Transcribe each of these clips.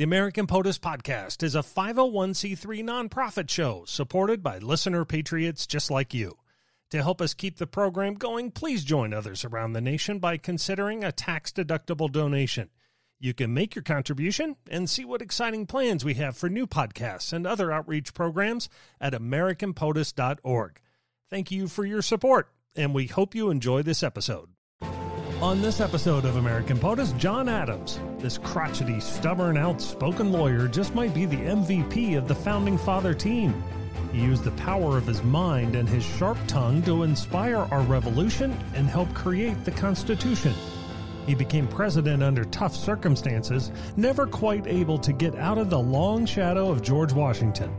The American POTUS Podcast is a 501c3 nonprofit show supported by listener patriots just like you. To help us keep the program going, please join others around the nation by considering a tax deductible donation. You can make your contribution and see what exciting plans we have for new podcasts and other outreach programs at AmericanPOTUS.org. Thank you for your support, and we hope you enjoy this episode. On this episode of American POTUS, John Adams. This crotchety, stubborn, outspoken lawyer just might be the MVP of the Founding Father team. He used the power of his mind and his sharp tongue to inspire our revolution and help create the Constitution. He became president under tough circumstances, never quite able to get out of the long shadow of George Washington.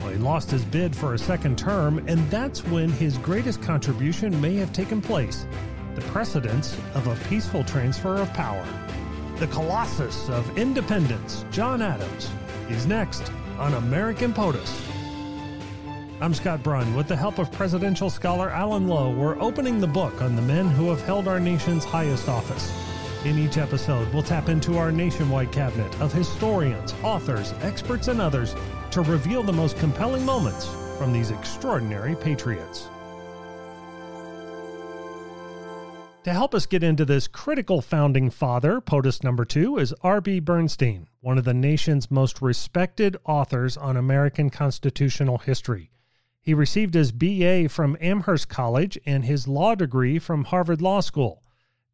Well, he lost his bid for a second term, and that's when his greatest contribution may have taken place the precedence of a peaceful transfer of power. The Colossus of Independence, John Adams, is next on American POTUS. I'm Scott Brunn. With the help of presidential scholar Alan Lowe, we're opening the book on the men who have held our nation's highest office. In each episode, we'll tap into our nationwide cabinet of historians, authors, experts, and others to reveal the most compelling moments from these extraordinary patriots. To help us get into this critical founding father, POTUS number two, is R.B. Bernstein, one of the nation's most respected authors on American constitutional history. He received his BA from Amherst College and his law degree from Harvard Law School.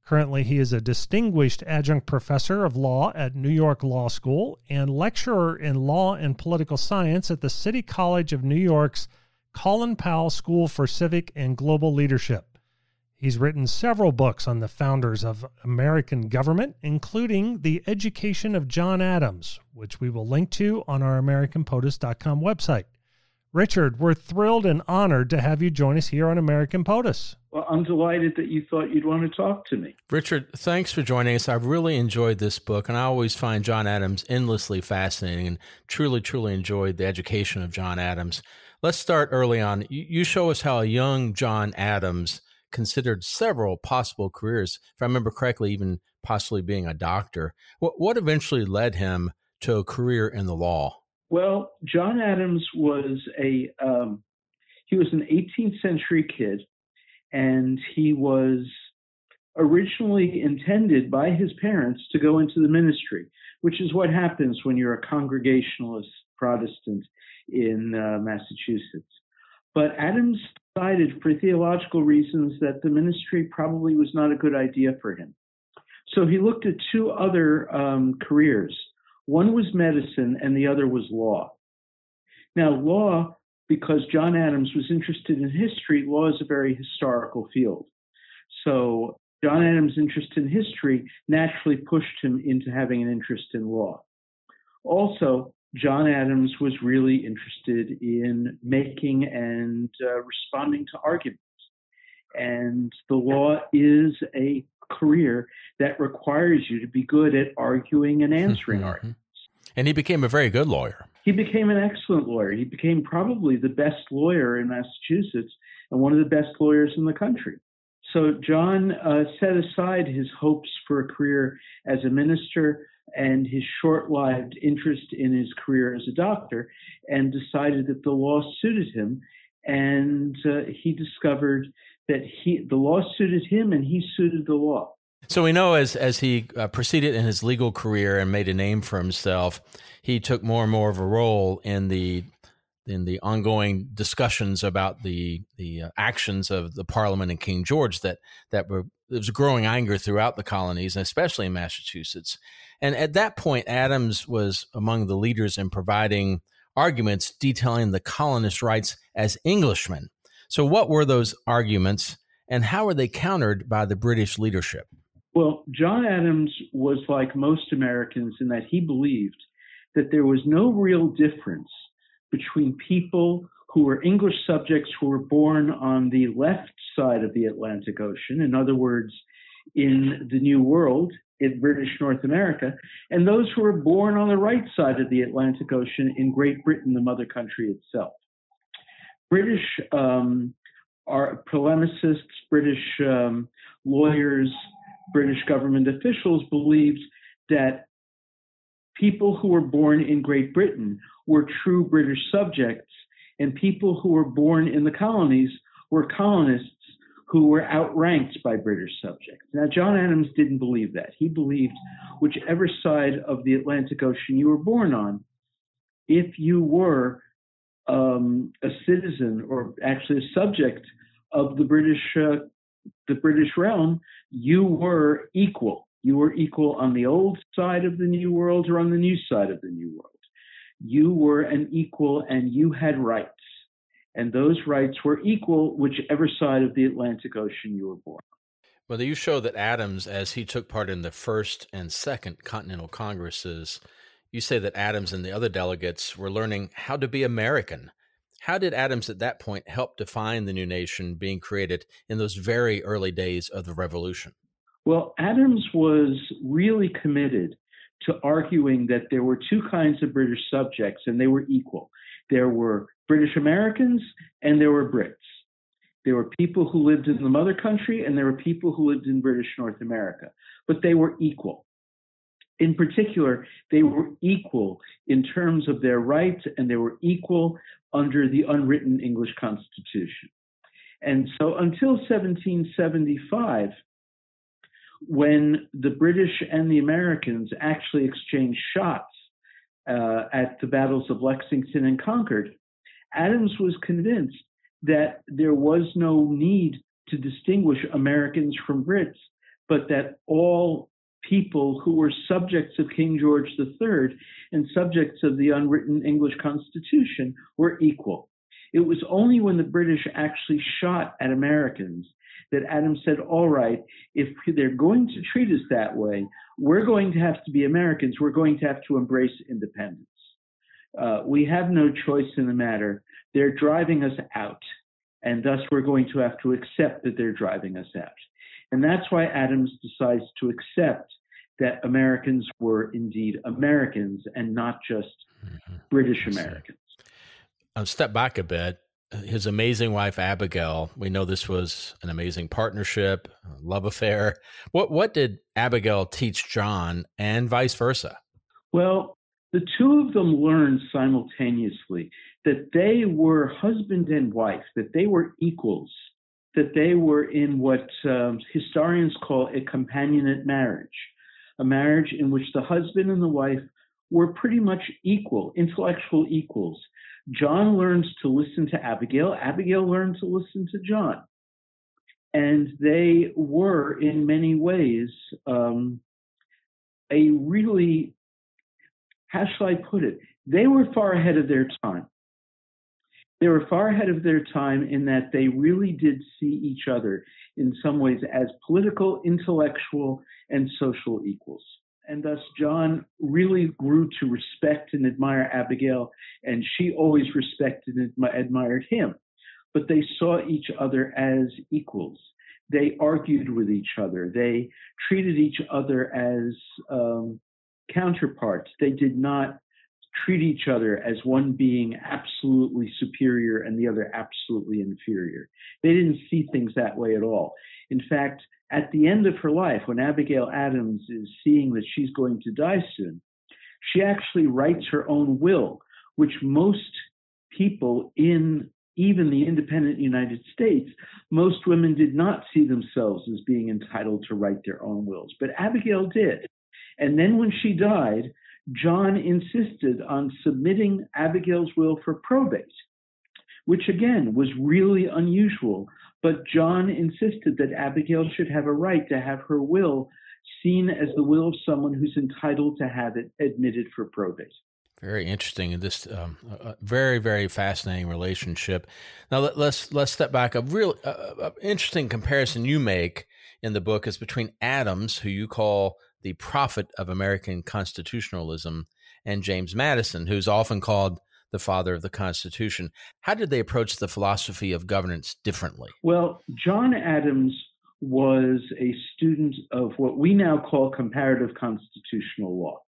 Currently, he is a distinguished adjunct professor of law at New York Law School and lecturer in law and political science at the City College of New York's Colin Powell School for Civic and Global Leadership. He's written several books on the founders of American government, including The Education of John Adams, which we will link to on our AmericanPOTUS.com website. Richard, we're thrilled and honored to have you join us here on American POTUS. Well, I'm delighted that you thought you'd want to talk to me. Richard, thanks for joining us. I've really enjoyed this book, and I always find John Adams endlessly fascinating and truly, truly enjoyed the education of John Adams. Let's start early on. You show us how a young John Adams considered several possible careers. If I remember correctly, even possibly being a doctor. What, what eventually led him to a career in the law? Well, John Adams was a um, he was an 18th century kid, and he was originally intended by his parents to go into the ministry, which is what happens when you're a Congregationalist Protestant in uh, Massachusetts. But Adams decided for theological reasons that the ministry probably was not a good idea for him. So he looked at two other um, careers. One was medicine and the other was law. Now, law, because John Adams was interested in history, law is a very historical field. So John Adams' interest in history naturally pushed him into having an interest in law. Also, John Adams was really interested in making and uh, responding to arguments. And the law is a career that requires you to be good at arguing and answering mm-hmm. arguments. And he became a very good lawyer. He became an excellent lawyer. He became probably the best lawyer in Massachusetts and one of the best lawyers in the country. So John uh, set aside his hopes for a career as a minister and his short lived interest in his career as a doctor and decided that the law suited him. And uh, he discovered that he, the law suited him and he suited the law. So we know as as he uh, proceeded in his legal career and made a name for himself, he took more and more of a role in the in the ongoing discussions about the the uh, actions of the Parliament and King George that that were there was growing anger throughout the colonies, especially in Massachusetts. And at that point, Adams was among the leaders in providing arguments detailing the colonists' rights as Englishmen. So, what were those arguments, and how were they countered by the British leadership? Well, John Adams was like most Americans in that he believed that there was no real difference between people who were English subjects who were born on the left side of the Atlantic Ocean, in other words, in the New World, in British North America, and those who were born on the right side of the Atlantic Ocean in Great Britain, the mother country itself. British um, are polemicists, British um, lawyers, British government officials believed that people who were born in Great Britain were true British subjects, and people who were born in the colonies were colonists who were outranked by British subjects. Now, John Adams didn't believe that. He believed whichever side of the Atlantic Ocean you were born on, if you were um, a citizen or actually a subject of the British uh, the British realm, you were equal. You were equal on the old side of the New World or on the new side of the New World. You were an equal and you had rights. And those rights were equal whichever side of the Atlantic Ocean you were born. Well, you show that Adams, as he took part in the first and second Continental Congresses, you say that Adams and the other delegates were learning how to be American. How did Adams at that point help define the new nation being created in those very early days of the Revolution? Well, Adams was really committed to arguing that there were two kinds of British subjects and they were equal. There were British Americans and there were Brits. There were people who lived in the mother country and there were people who lived in British North America, but they were equal. In particular, they were equal in terms of their rights and they were equal under the unwritten English Constitution. And so until 1775, when the British and the Americans actually exchanged shots uh, at the battles of Lexington and Concord, Adams was convinced that there was no need to distinguish Americans from Brits, but that all people who were subjects of King George III and subjects of the unwritten English Constitution were equal. It was only when the British actually shot at Americans that Adams said, all right, if they're going to treat us that way, we're going to have to be Americans. We're going to have to embrace independence. Uh, we have no choice in the matter. They're driving us out, and thus we're going to have to accept that they're driving us out. And that's why Adams decides to accept that Americans were indeed Americans and not just mm-hmm. British Americans. I'll step back a bit his amazing wife Abigail. We know this was an amazing partnership, love affair. What what did Abigail teach John, and vice versa? Well, the two of them learned simultaneously that they were husband and wife, that they were equals, that they were in what um, historians call a companionate marriage, a marriage in which the husband and the wife were pretty much equal, intellectual equals John learns to listen to Abigail. Abigail learned to listen to John. And they were, in many ways, um, a really, how shall I put it? They were far ahead of their time. They were far ahead of their time in that they really did see each other in some ways as political, intellectual, and social equals and thus John really grew to respect and admire Abigail, and she always respected and admired him. But they saw each other as equals. They argued with each other. They treated each other as um, counterparts. They did not treat each other as one being absolutely superior and the other absolutely inferior. They didn't see things that way at all. In fact, at the end of her life, when Abigail Adams is seeing that she's going to die soon, she actually writes her own will, which most people in even the independent United States, most women did not see themselves as being entitled to write their own wills, but Abigail did. And then when she died, John insisted on submitting Abigail's will for probate, which again was really unusual but John insisted that Abigail should have a right to have her will seen as the will of someone who's entitled to have it admitted for probate. Very interesting. and This um, very very fascinating relationship. Now let, us let's, let's step back. A real uh, interesting comparison you make in the book is between Adams, who you call the prophet of American constitutionalism, and James Madison, who's often called the father of the Constitution. How did they approach the philosophy of governance differently? Well, John Adams was a student of what we now call comparative constitutional law.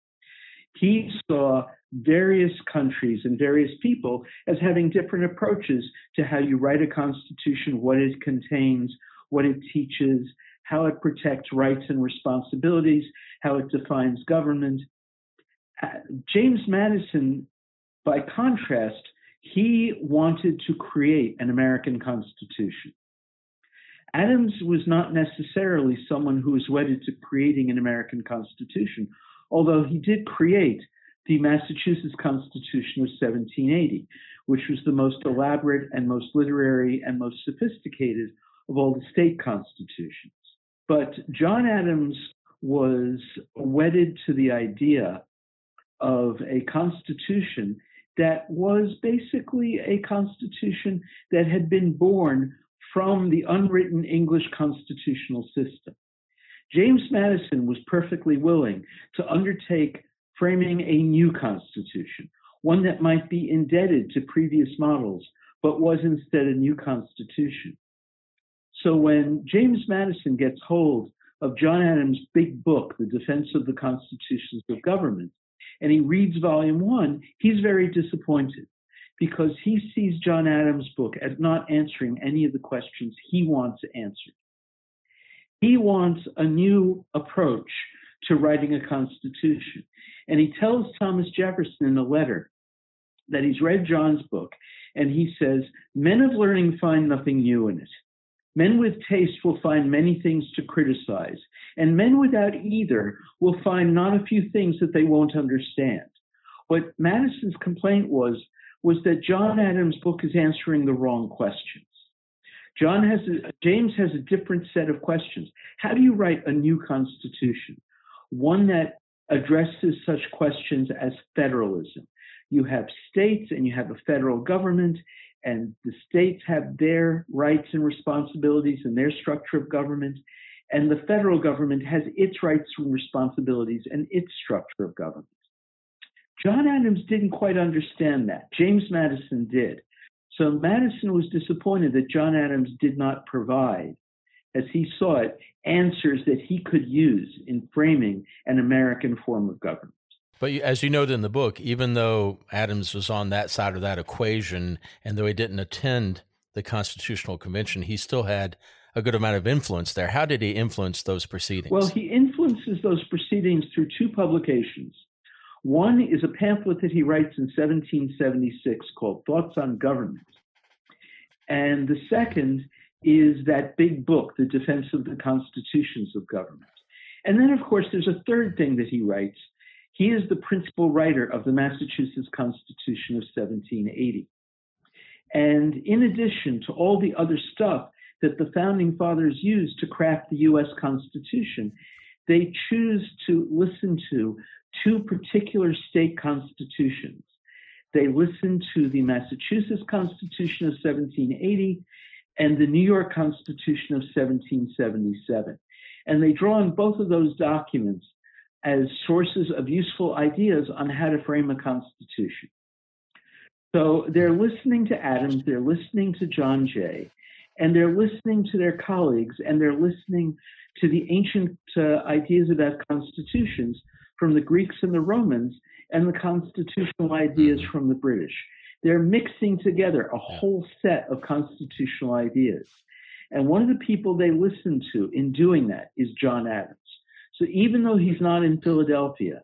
He saw various countries and various people as having different approaches to how you write a constitution, what it contains, what it teaches, how it protects rights and responsibilities, how it defines government. Uh, James Madison, by contrast, he wanted to create an American Constitution. Adams was not necessarily someone who was wedded to creating an American Constitution, although he did create the Massachusetts Constitution of 1780, which was the most elaborate and most literary and most sophisticated of all the state constitutions. But John Adams was wedded to the idea of a constitution that was basically a constitution that had been born from the unwritten English constitutional system. James Madison was perfectly willing to undertake framing a new constitution, one that might be indebted to previous models, but was instead a new constitution. So when James Madison gets hold of John Adams' big book, The Defense of the Constitutions of Government, and he reads volume one, he's very disappointed because he sees John Adams' book as not answering any of the questions he wants answered. He wants a new approach to writing a constitution. And he tells Thomas Jefferson in a letter that he's read John's book, and he says, Men of learning find nothing new in it. Men with taste will find many things to criticize, and men without either will find not a few things that they won't understand. What Madison's complaint was, was that John Adams' book is answering the wrong questions. John has a, James has a different set of questions. How do you write a new constitution? One that addresses such questions as federalism. You have states and you have a federal government, and the states have their rights and responsibilities and their structure of government, and the federal government has its rights and responsibilities and its structure of government. John Adams didn't quite understand that. James Madison did. So Madison was disappointed that John Adams did not provide, as he saw it, answers that he could use in framing an American form of government. But as you note in the book, even though Adams was on that side of that equation, and though he didn't attend the Constitutional Convention, he still had a good amount of influence there. How did he influence those proceedings? Well, he influences those proceedings through two publications. One is a pamphlet that he writes in 1776 called Thoughts on Government. And the second is that big book, The Defense of the Constitutions of Government. And then, of course, there's a third thing that he writes, he is the principal writer of the Massachusetts Constitution of 1780. And in addition to all the other stuff that the founding fathers used to craft the US Constitution, they choose to listen to two particular state constitutions. They listen to the Massachusetts Constitution of 1780 and the New York Constitution of 1777. And they draw on both of those documents as sources of useful ideas on how to frame a constitution. So they're listening to Adams, they're listening to John Jay, and they're listening to their colleagues, and they're listening to the ancient uh, ideas about constitutions from the Greeks and the Romans, and the constitutional ideas mm-hmm. from the British. They're mixing together a whole set of constitutional ideas. And one of the people they listen to in doing that is John Adams. So even though he's not in Philadelphia,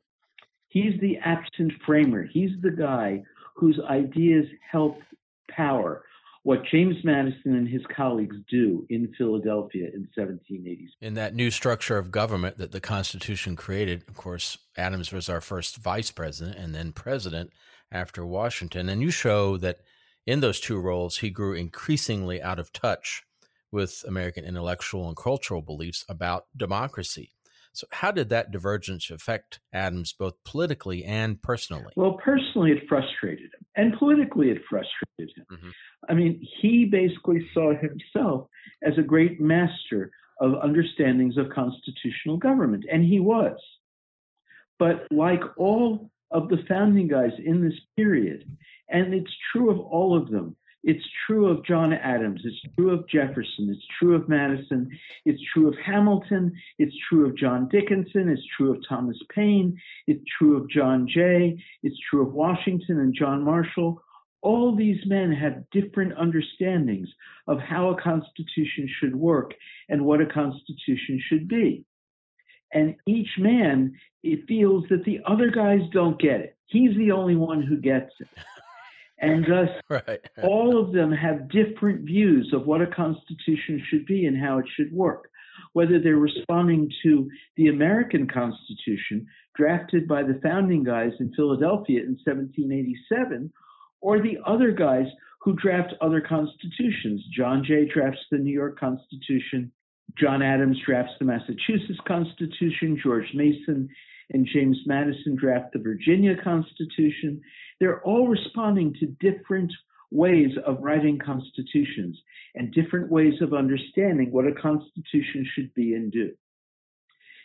he's the absent framer. He's the guy whose ideas help power what James Madison and his colleagues do in Philadelphia in 1780s. In that new structure of government that the Constitution created, of course, Adams was our first vice president and then president after Washington. And you show that in those two roles, he grew increasingly out of touch with American intellectual and cultural beliefs about democracy. So, how did that divergence affect Adams both politically and personally? Well, personally, it frustrated him, and politically, it frustrated him. Mm-hmm. I mean, he basically saw himself as a great master of understandings of constitutional government, and he was. But like all of the founding guys in this period, and it's true of all of them, it's true of John Adams. It's true of Jefferson. It's true of Madison. It's true of Hamilton. It's true of John Dickinson. It's true of Thomas Paine. It's true of John Jay. It's true of Washington and John Marshall. All these men have different understandings of how a constitution should work and what a constitution should be. And each man it feels that the other guys don't get it. He's the only one who gets it. And thus, right. all of them have different views of what a constitution should be and how it should work. Whether they're responding to the American Constitution drafted by the founding guys in Philadelphia in 1787, or the other guys who draft other constitutions. John Jay drafts the New York Constitution, John Adams drafts the Massachusetts Constitution, George Mason and James Madison draft the Virginia Constitution. They're all responding to different ways of writing constitutions and different ways of understanding what a constitution should be and do.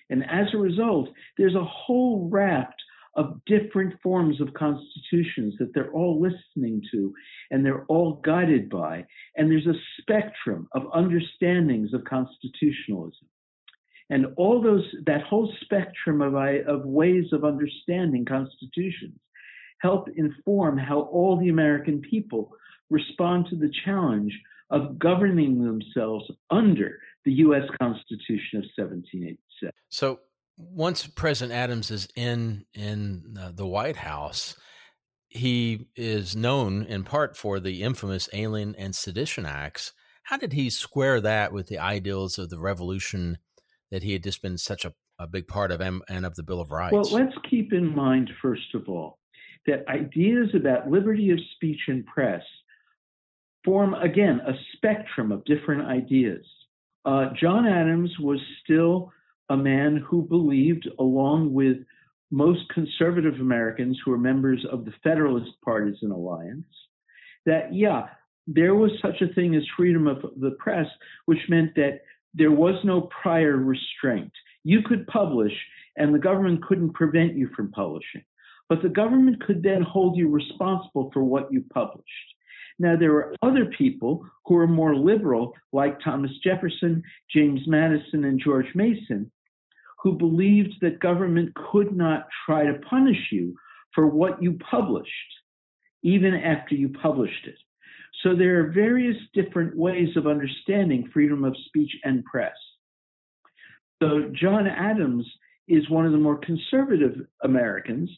And as a result, there's a whole raft of different forms of constitutions that they're all listening to and they're all guided by. And there's a spectrum of understandings of constitutionalism. And all those, that whole spectrum of, of ways of understanding constitutions help inform how all the American people respond to the challenge of governing themselves under the U.S. Constitution of 1787. So once President Adams is in in uh, the White House, he is known in part for the infamous Alien and Sedition Acts. How did he square that with the ideals of the revolution that he had just been such a, a big part of and, and of the Bill of Rights? Well, let's keep in mind, first of all, that ideas about liberty of speech and press form, again, a spectrum of different ideas. Uh, John Adams was still a man who believed, along with most conservative Americans who were members of the Federalist Partisan Alliance, that, yeah, there was such a thing as freedom of the press, which meant that there was no prior restraint. You could publish, and the government couldn't prevent you from publishing. But the government could then hold you responsible for what you published. Now, there were other people who were more liberal, like Thomas Jefferson, James Madison, and George Mason, who believed that government could not try to punish you for what you published, even after you published it. So there are various different ways of understanding freedom of speech and press. So John Adams is one of the more conservative Americans,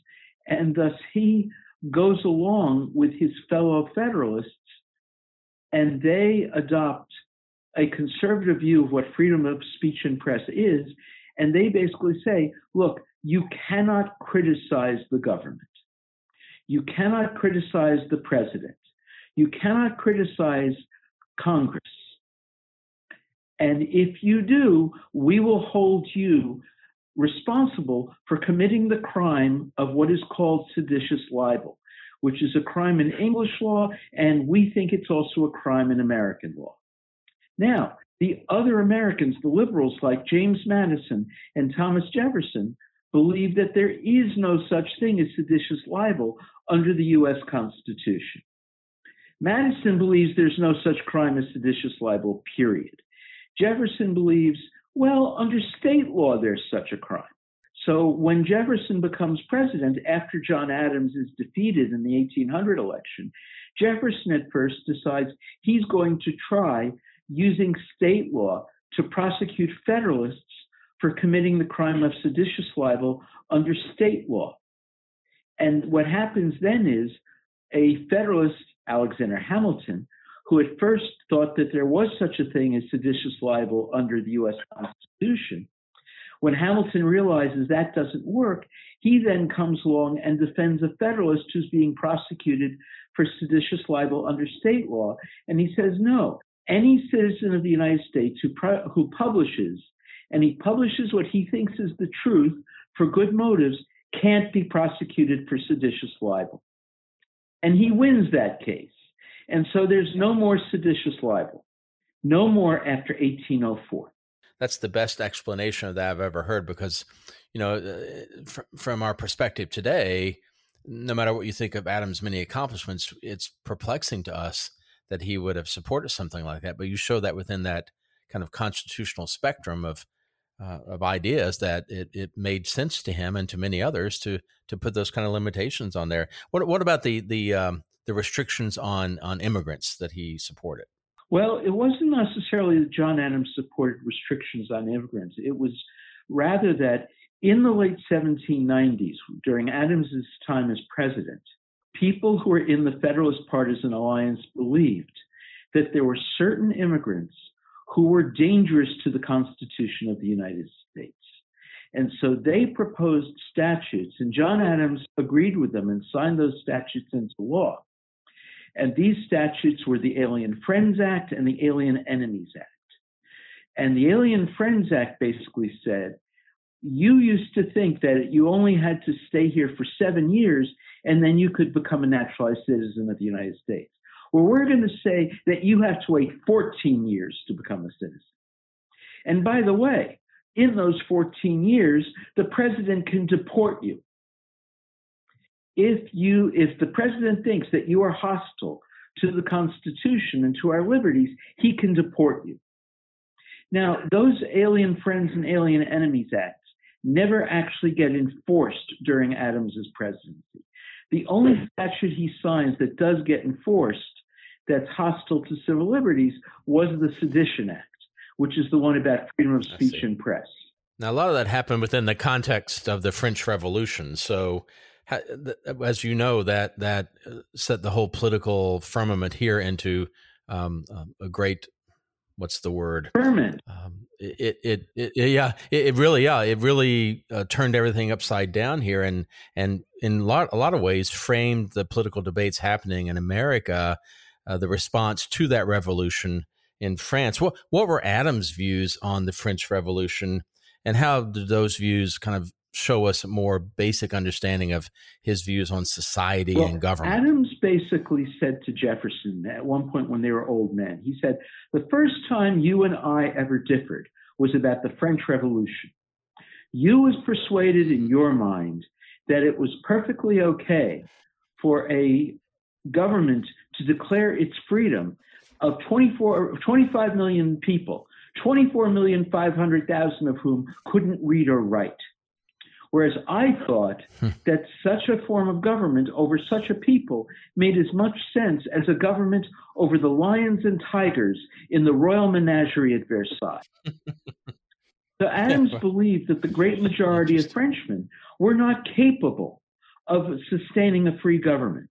and thus he goes along with his fellow Federalists, and they adopt a conservative view of what freedom of speech and press is, and they basically say, look, you cannot criticize the government. You cannot criticize the president. You cannot criticize Congress. And if you do, we will hold you responsible for committing the crime of what is called seditious libel, which is a crime in English law, and we think it's also a crime in American law. Now, the other Americans, the liberals like James Madison and Thomas Jefferson, believe that there is no such thing as seditious libel under the U.S. Constitution. Madison believes there's no such crime as seditious libel, period. Jefferson believes, well, under state law, there's such a crime. So when Jefferson becomes president after John Adams is defeated in the 1800 election, Jefferson at first decides he's going to try using state law to prosecute Federalists for committing the crime of seditious libel under state law. And what happens then is a Federalist, Alexander Hamilton, who at first thought that there was such a thing as seditious libel under the US Constitution, when Hamilton realizes that doesn't work, he then comes along and defends a Federalist who's being prosecuted for seditious libel under state law. And he says, no, any citizen of the United States who, who publishes, and he publishes what he thinks is the truth for good motives, can't be prosecuted for seditious libel. And he wins that case. And so there's no more seditious libel, no more after 1804. That's the best explanation of that I've ever heard because, you know, uh, from our perspective today, no matter what you think of Adams' many accomplishments, it's perplexing to us that he would have supported something like that. But you show that within that kind of constitutional spectrum of uh, of ideas that it, it made sense to him and to many others to to put those kind of limitations on there. What what about the the um, the restrictions on on immigrants that he supported? Well, it wasn't necessarily that John Adams supported restrictions on immigrants. It was rather that in the late 1790s, during Adams's time as president, people who were in the Federalist Partisan Alliance believed that there were certain immigrants who were dangerous to the Constitution of the United States. And so they proposed statutes, and John Adams agreed with them and signed those statutes into law. And these statutes were the Alien Friends Act and the Alien Enemies Act. And the Alien Friends Act basically said you used to think that you only had to stay here for seven years and then you could become a naturalized citizen of the United States. Well, we're going to say that you have to wait 14 years to become a citizen. And by the way, in those 14 years, the president can deport you. If you if the president thinks that you are hostile to the Constitution and to our liberties, he can deport you. Now, those Alien Friends and Alien Enemies Acts never actually get enforced during Adams's presidency. The only statute he signs that does get enforced that's hostile to civil liberties was the Sedition Act, which is the one about freedom of speech and press. Now, a lot of that happened within the context of the French Revolution. So, as you know, that that uh, set the whole political firmament here into um, um a great what's the word? Ferment. Um, it, it, it, it, yeah, it, really, yeah, it really uh, turned everything upside down here, and and in a lot, a lot of ways, framed the political debates happening in America, uh, the response to that revolution in France. What what were Adams' views on the French Revolution, and how did those views kind of show us a more basic understanding of his views on society well, and government. Adams basically said to Jefferson at one point when they were old men, he said, The first time you and I ever differed was about the French Revolution. You was persuaded in your mind that it was perfectly okay for a government to declare its freedom of 24, 25 million people, 24,500,000 of whom couldn't read or write. Whereas I thought hmm. that such a form of government over such a people made as much sense as a government over the lions and tigers in the royal menagerie at Versailles. so Adams believed that the great majority of Frenchmen were not capable of sustaining a free government.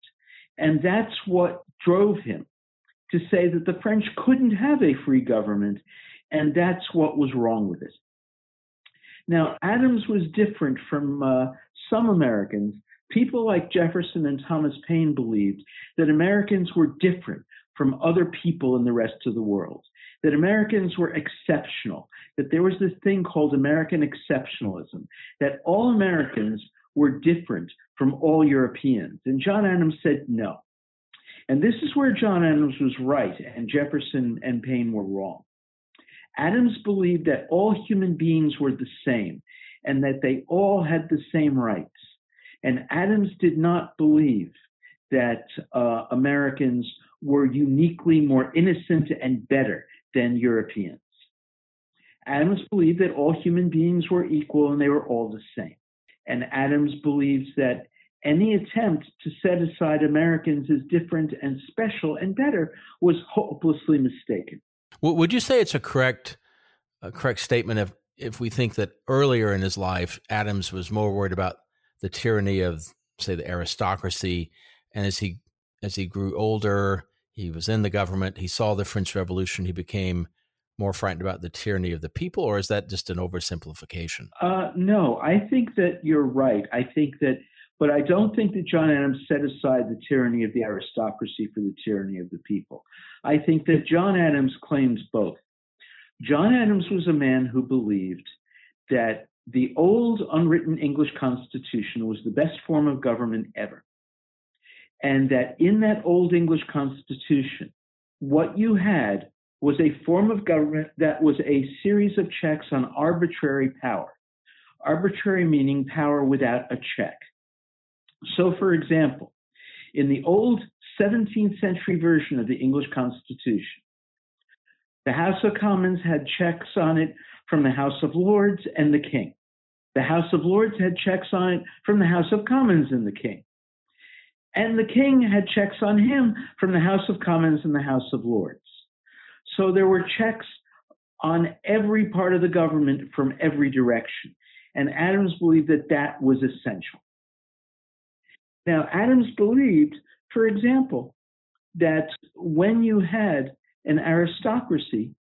And that's what drove him to say that the French couldn't have a free government, and that's what was wrong with it. Now, Adams was different from uh, some Americans. People like Jefferson and Thomas Paine believed that Americans were different from other people in the rest of the world, that Americans were exceptional, that there was this thing called American exceptionalism, that all Americans were different from all Europeans. And John Adams said no. And this is where John Adams was right and Jefferson and Paine were wrong. Adams believed that all human beings were the same and that they all had the same rights. And Adams did not believe that uh, Americans were uniquely more innocent and better than Europeans. Adams believed that all human beings were equal and they were all the same. And Adams believes that any attempt to set aside Americans as different and special and better was hopelessly mistaken. Would you say it's a correct, a correct statement if if we think that earlier in his life Adams was more worried about the tyranny of, say, the aristocracy, and as he as he grew older, he was in the government. He saw the French Revolution. He became more frightened about the tyranny of the people, or is that just an oversimplification? Uh, no, I think that you're right. I think that but I don't think that John Adams set aside the tyranny of the aristocracy for the tyranny of the people. I think that John Adams claims both. John Adams was a man who believed that the old unwritten English Constitution was the best form of government ever. And that in that old English Constitution, what you had was a form of government that was a series of checks on arbitrary power. Arbitrary meaning power without a check. So, for example, in the old 17th century version of the English Constitution, the House of Commons had checks on it from the House of Lords and the King. The House of Lords had checks on it from the House of Commons and the King. And the King had checks on him from the House of Commons and the House of Lords. So there were checks on every part of the government from every direction. And Adams believed that that was essential. Now, Adams believed, for example, that when you had an aristocracy,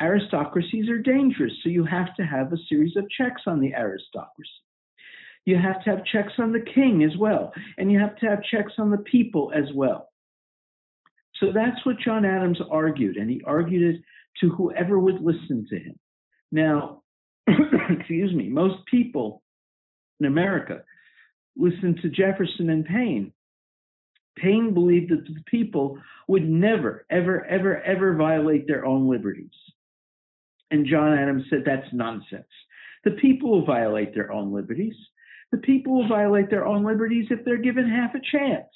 aristocracies are dangerous. So you have to have a series of checks on the aristocracy. You have to have checks on the king as well. And you have to have checks on the people as well. So that's what John Adams argued. And he argued it to whoever would listen to him. Now, excuse me, most people in America listen to Jefferson and Paine. Paine believed that the people would never, ever, ever, ever violate their own liberties. And John Adams said that's nonsense. The people will violate their own liberties. The people will violate their own liberties if they're given half a chance.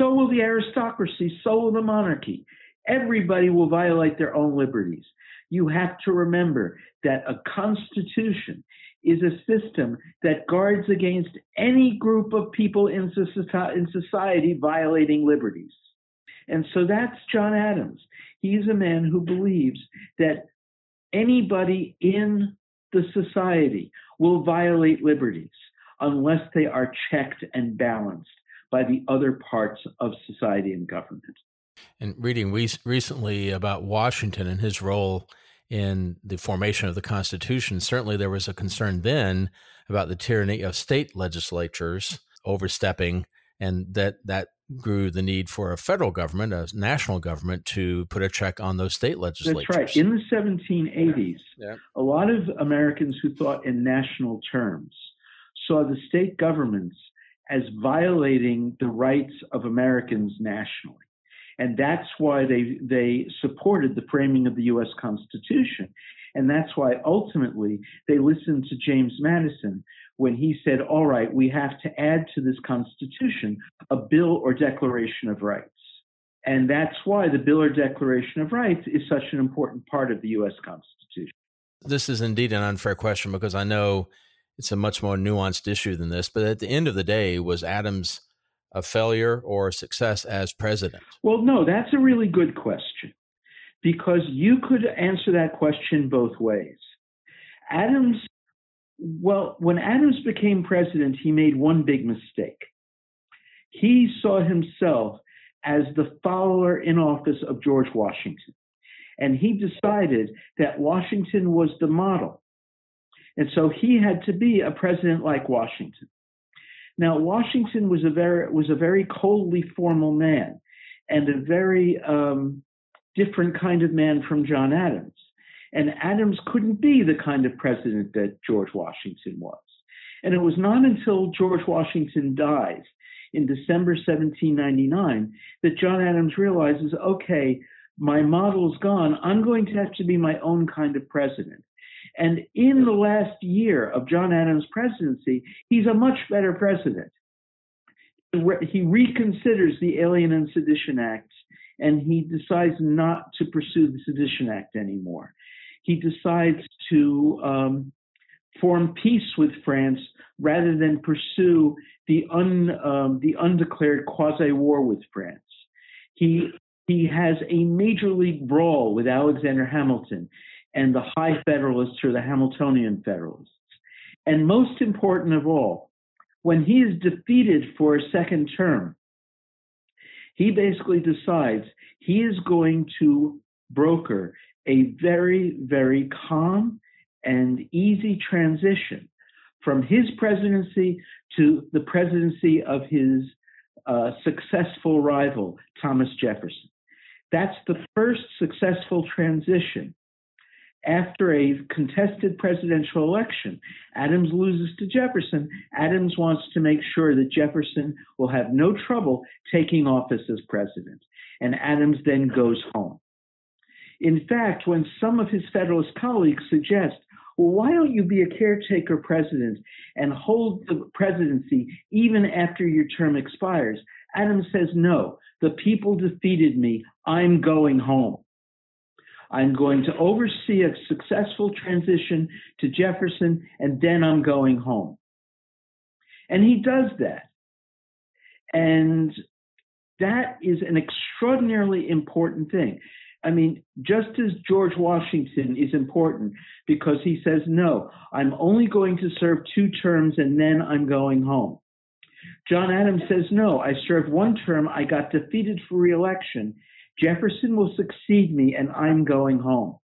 So will the aristocracy, so will the monarchy. Everybody will violate their own liberties. You have to remember that a constitution is a system that guards against any group of people in society violating liberties. And so that's John Adams. He's a man who believes that anybody in the society will violate liberties unless they are checked and balanced by the other parts of society and government. And reading re- recently about Washington and his role in the formation of the Constitution, certainly there was a concern then about the tyranny of state legislatures overstepping, and that that grew the need for a federal government, a national government, to put a check on those state legislatures. That's right. In the 1780s, yeah. a lot of Americans who thought in national terms saw the state governments as violating the rights of Americans nationally. And that's why they, they supported the framing of the U.S. Constitution. And that's why ultimately they listened to James Madison when he said, all right, we have to add to this Constitution a Bill or Declaration of Rights. And that's why the Bill or Declaration of Rights is such an important part of the U.S. Constitution. This is indeed an unfair question because I know it's a much more nuanced issue than this. But at the end of the day, was Adams a failure or success as president? Well, no, that's a really good question because you could answer that question both ways. Adams, well, when Adams became president, he made one big mistake. He saw himself as the follower in office of George Washington. And he decided that Washington was the model. And so he had to be a president like Washington. Now, Washington was a very was a very coldly formal man, and a very um, different kind of man from John Adams. And Adams couldn't be the kind of president that George Washington was. And it was not until George Washington dies in December 1799 that John Adams realizes, okay, my model's gone. I'm going to have to be my own kind of president. And in the last year of John Adams' presidency, he's a much better president. He reconsiders the Alien and Sedition Act and he decides not to pursue the Sedition Act anymore. He decides to um, form peace with France rather than pursue the, un, um, the undeclared quasi war with France. He, he has a major league brawl with Alexander Hamilton and the High Federalists or the Hamiltonian Federalists. And most important of all, when he is defeated for a second term, he basically decides he is going to broker a very, very calm and easy transition from his presidency to the presidency of his uh, successful rival, Thomas Jefferson. That's the first successful transition after a contested presidential election, Adams loses to Jefferson. Adams wants to make sure that Jefferson will have no trouble taking office as president. And Adams then goes home. In fact, when some of his Federalist colleagues suggest, well, why don't you be a caretaker president and hold the presidency even after your term expires? Adams says, no, the people defeated me. I'm going home. I'm going to oversee a successful transition to Jefferson, and then I'm going home. And he does that. And that is an extraordinarily important thing I mean, just as George Washington is important because he says, no, I'm only going to serve two terms and then I'm going home. John Adams says, no, I served one term, I got defeated for reelection. Jefferson will succeed me and I'm going home.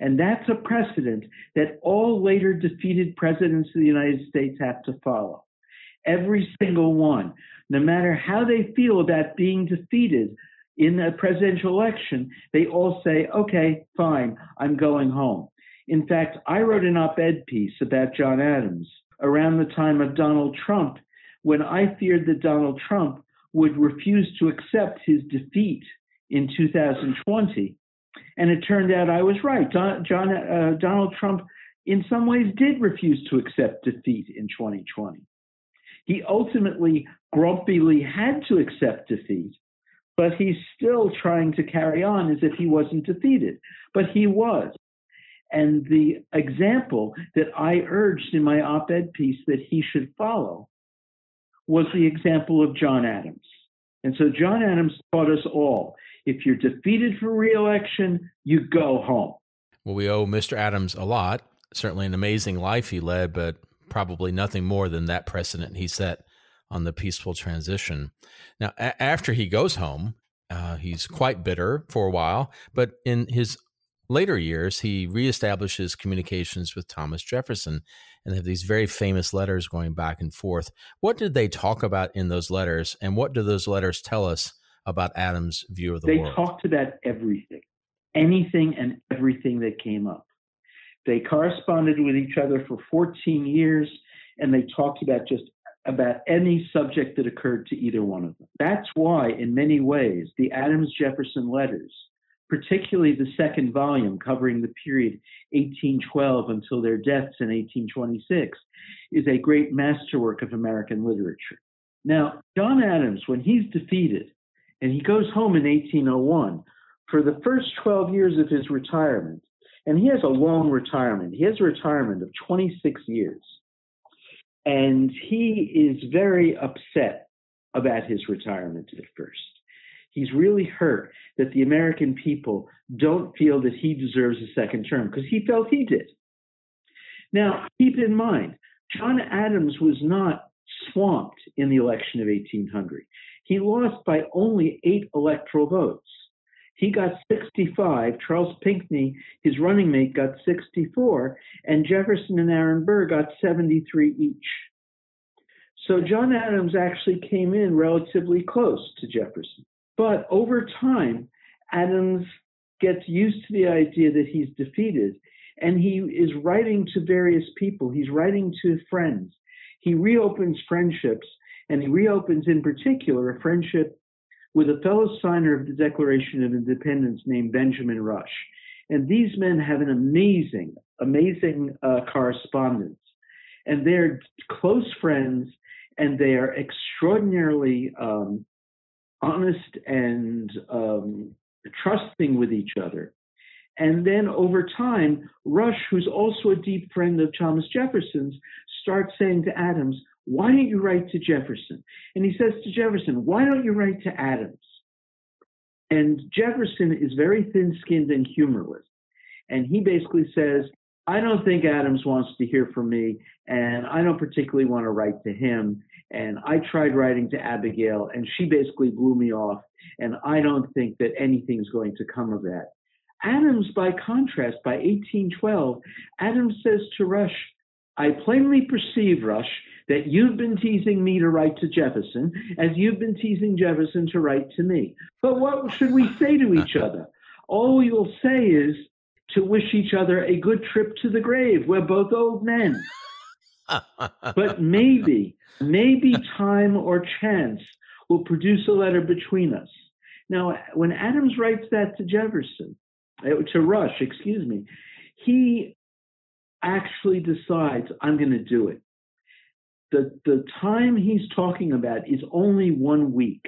And that's a precedent that all later defeated presidents of the United States have to follow. Every single one, no matter how they feel about being defeated in a presidential election, they all say, okay, fine, I'm going home. In fact, I wrote an op ed piece about John Adams around the time of Donald Trump when I feared that Donald Trump would refuse to accept his defeat in 2020. And it turned out I was right. Don, John, uh, Donald Trump, in some ways, did refuse to accept defeat in 2020. He ultimately grumpily had to accept defeat, but he's still trying to carry on as if he wasn't defeated. But he was. And the example that I urged in my op ed piece that he should follow was the example of John Adams. And so John Adams taught us all if you're defeated for reelection, you go home. Well, we owe Mr. Adams a lot. Certainly an amazing life he led, but probably nothing more than that precedent he set on the peaceful transition. Now, a- after he goes home, uh, he's quite bitter for a while, but in his later years, he reestablishes communications with Thomas Jefferson and have these very famous letters going back and forth. What did they talk about in those letters, and what do those letters tell us about Adams' view of the they world? They talked about everything, anything and everything that came up. They corresponded with each other for 14 years, and they talked about just about any subject that occurred to either one of them. That's why, in many ways, the Adams Jefferson letters, particularly the second volume covering the period 1812 until their deaths in 1826, is a great masterwork of American literature. Now, John Adams, when he's defeated, and he goes home in 1801 for the first 12 years of his retirement. And he has a long retirement. He has a retirement of 26 years. And he is very upset about his retirement at first. He's really hurt that the American people don't feel that he deserves a second term because he felt he did. Now, keep in mind, John Adams was not swamped in the election of 1800. He lost by only eight electoral votes. He got 65. Charles Pinckney, his running mate, got 64, and Jefferson and Aaron Burr got 73 each. So John Adams actually came in relatively close to Jefferson. But over time, Adams gets used to the idea that he's defeated, and he is writing to various people. He's writing to friends. He reopens friendships and he reopens, in particular, a friendship with a fellow signer of the Declaration of Independence named Benjamin Rush. And these men have an amazing, amazing uh, correspondence. And they're close friends and they are extraordinarily um, honest and um, trusting with each other. And then over time, Rush, who's also a deep friend of Thomas Jefferson's, starts saying to Adams, why don't you write to Jefferson? And he says to Jefferson, Why don't you write to Adams? And Jefferson is very thin skinned and humorless. And he basically says, I don't think Adams wants to hear from me, and I don't particularly want to write to him. And I tried writing to Abigail, and she basically blew me off, and I don't think that anything's going to come of that. Adams, by contrast, by 1812, Adams says to Rush, I plainly perceive, Rush, that you've been teasing me to write to Jefferson, as you've been teasing Jefferson to write to me. But what should we say to each other? All we will say is to wish each other a good trip to the grave. We're both old men. but maybe, maybe time or chance will produce a letter between us. Now, when Adams writes that to Jefferson, uh, to Rush, excuse me, he actually decides, I'm going to do it the, the time he's talking about is only one week.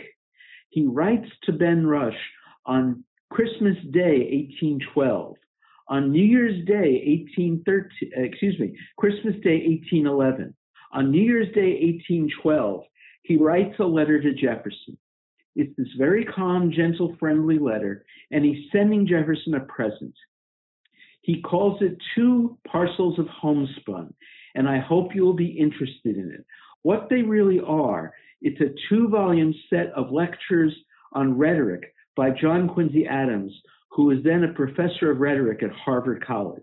He writes to Ben Rush on Christmas Day, 1812. On New Year's Day, 1813, uh, excuse me, Christmas Day, 1811. On New Year's Day, 1812, he writes a letter to Jefferson. It's this very calm, gentle, friendly letter, and he's sending Jefferson a present. He calls it Two Parcels of Homespun, and I hope you will be interested in it. What they really are, it's a two volume set of lectures on rhetoric by John Quincy Adams, who was then a professor of rhetoric at Harvard College.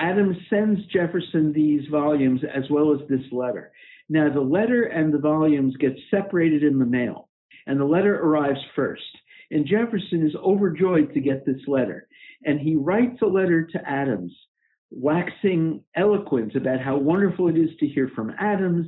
Adams sends Jefferson these volumes as well as this letter. Now, the letter and the volumes get separated in the mail, and the letter arrives first. And Jefferson is overjoyed to get this letter. And he writes a letter to Adams, waxing eloquent about how wonderful it is to hear from Adams,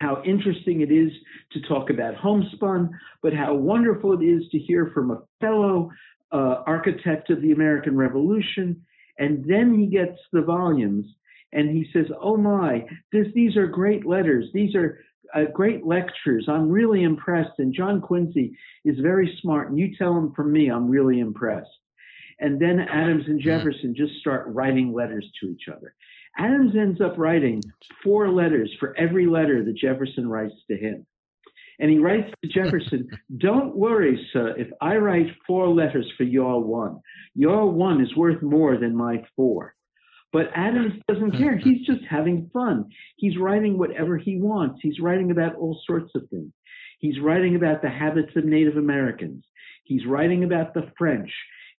how interesting it is to talk about homespun, but how wonderful it is to hear from a fellow uh, architect of the American Revolution. And then he gets the volumes and he says, Oh my, this, these are great letters. These are uh, great lectures. I'm really impressed. And John Quincy is very smart. And you tell him from me, I'm really impressed. And then Adams and mm-hmm. Jefferson just start writing letters to each other. Adams ends up writing four letters for every letter that Jefferson writes to him. And he writes to Jefferson, Don't worry, sir, if I write four letters for your one. Your one is worth more than my four. But Adams doesn't care. He's just having fun. He's writing whatever he wants. He's writing about all sorts of things. He's writing about the habits of Native Americans. He's writing about the French.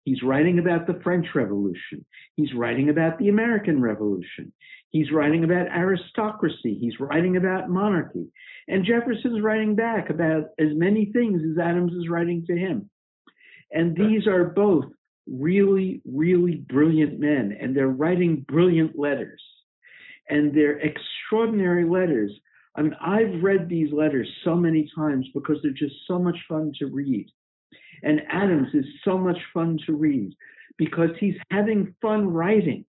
He's writing about the French Revolution. He's writing about the American Revolution. He's writing about aristocracy. He's writing about monarchy. And Jefferson's writing back about as many things as Adams is writing to him. And these are both really, really brilliant men, and they're writing brilliant letters. And they're extraordinary letters. I mean, I've read these letters so many times because they're just so much fun to read. And Adams is so much fun to read because he's having fun writing.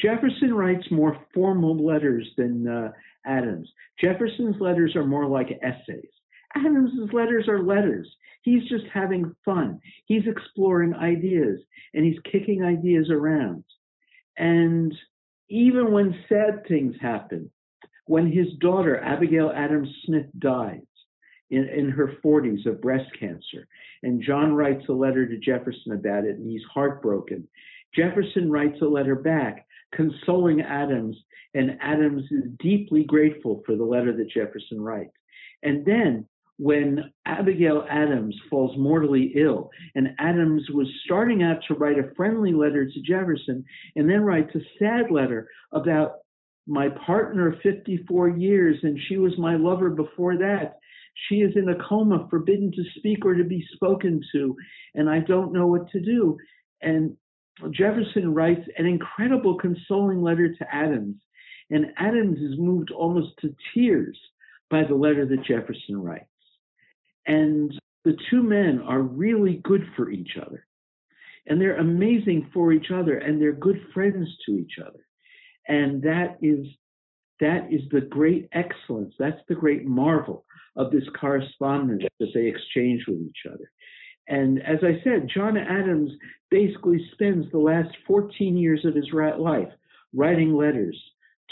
Jefferson writes more formal letters than uh, Adams. Jefferson's letters are more like essays. Adams's letters are letters. He's just having fun. He's exploring ideas and he's kicking ideas around. And even when sad things happen, when his daughter, Abigail Adams Smith, dies in, in her 40s of breast cancer, and John writes a letter to Jefferson about it, and he's heartbroken. Jefferson writes a letter back consoling Adams, and Adams is deeply grateful for the letter that Jefferson writes. And then when Abigail Adams falls mortally ill, and Adams was starting out to write a friendly letter to Jefferson, and then writes a sad letter about my partner of 54 years, and she was my lover before that. She is in a coma, forbidden to speak or to be spoken to, and I don't know what to do. And Jefferson writes an incredible consoling letter to Adams, and Adams is moved almost to tears by the letter that Jefferson writes. And the two men are really good for each other. And they're amazing for each other and they're good friends to each other. And that is that is the great excellence. That's the great marvel of this correspondence that they exchange with each other. And as I said, John Adams basically spends the last 14 years of his life writing letters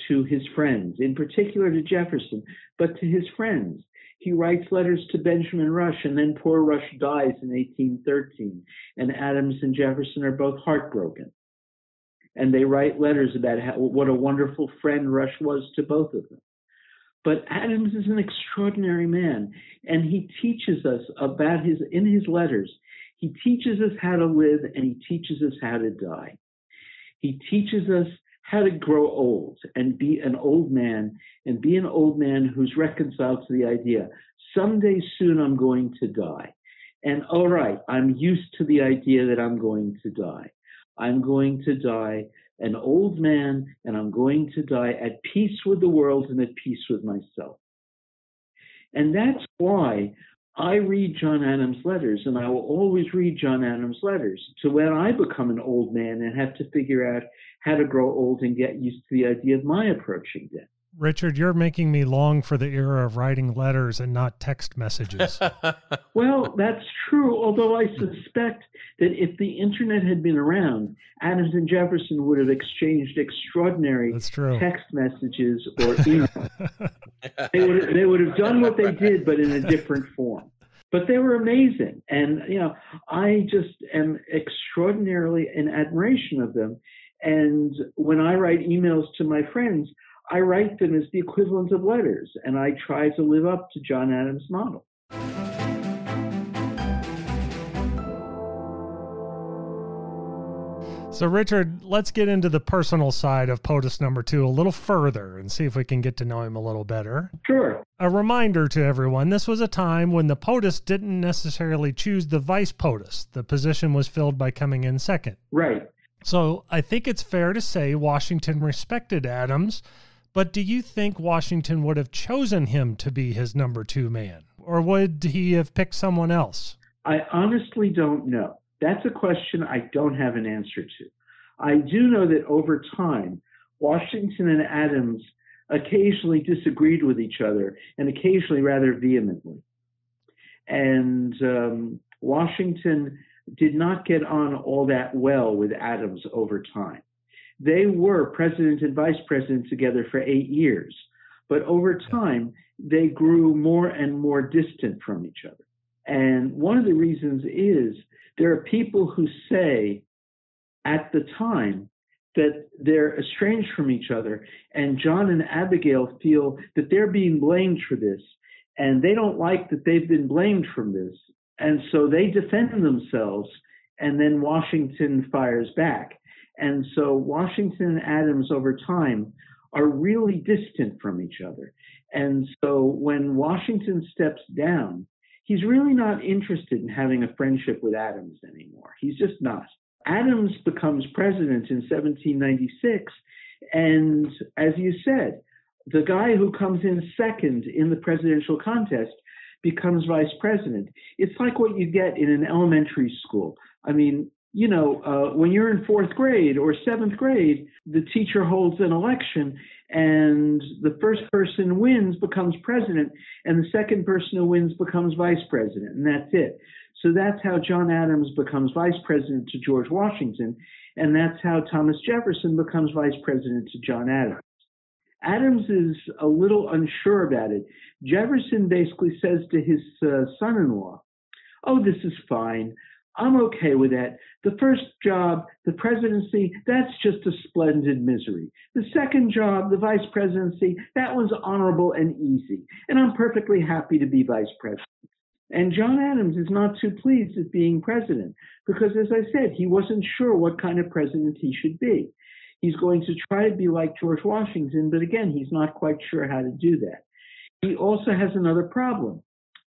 to his friends, in particular to Jefferson, but to his friends. He writes letters to Benjamin Rush, and then poor Rush dies in 1813, and Adams and Jefferson are both heartbroken. And they write letters about how, what a wonderful friend Rush was to both of them. But Adams is an extraordinary man, and he teaches us about his, in his letters, he teaches us how to live and he teaches us how to die. He teaches us how to grow old and be an old man and be an old man who's reconciled to the idea someday soon I'm going to die. And all right, I'm used to the idea that I'm going to die. I'm going to die an old man and I'm going to die at peace with the world and at peace with myself. And that's why I read John Adams' letters, and I will always read John Adams' letters to when I become an old man and have to figure out how to grow old and get used to the idea of my approaching death. Richard, you're making me long for the era of writing letters and not text messages. well, that's true, although I suspect that if the internet had been around, Adams and Jefferson would have exchanged extraordinary text messages or emails. they, would have, they would have done what they did, but in a different form. but they were amazing. And, you know, I just am extraordinarily in admiration of them. And when I write emails to my friends, I write them as the equivalent of letters, and I try to live up to John Adams' model. So, Richard, let's get into the personal side of POTUS number two a little further and see if we can get to know him a little better. Sure. A reminder to everyone this was a time when the POTUS didn't necessarily choose the vice POTUS. The position was filled by coming in second. Right. So, I think it's fair to say Washington respected Adams, but do you think Washington would have chosen him to be his number two man? Or would he have picked someone else? I honestly don't know. That's a question I don't have an answer to. I do know that over time, Washington and Adams occasionally disagreed with each other and occasionally rather vehemently. And um, Washington did not get on all that well with Adams over time. They were president and vice president together for eight years, but over time, they grew more and more distant from each other. And one of the reasons is there are people who say at the time that they're estranged from each other, and John and Abigail feel that they're being blamed for this, and they don't like that they've been blamed from this, and so they defend themselves, and then Washington fires back. And so Washington and Adams over time are really distant from each other. And so when Washington steps down, he's really not interested in having a friendship with Adams anymore. He's just not. Adams becomes president in 1796, and as you said, the guy who comes in second in the presidential contest becomes vice president. It's like what you get in an elementary school. I mean, you know, uh, when you're in fourth grade or seventh grade, the teacher holds an election and the first person wins becomes president and the second person who wins becomes vice president and that's it. So that's how john adams becomes vice president to george washington and that's how thomas jefferson becomes vice president to john adams. Adams is a little unsure about it. Jefferson basically says to his uh, son-in-law oh this is fine I'm okay with that. The first job, the presidency, that's just a splendid misery. The second job, the vice presidency, that one's honorable and easy. And I'm perfectly happy to be vice president. And John Adams is not too pleased at being president because, as I said, he wasn't sure what kind of president he should be. He's going to try to be like George Washington, but again, he's not quite sure how to do that. He also has another problem.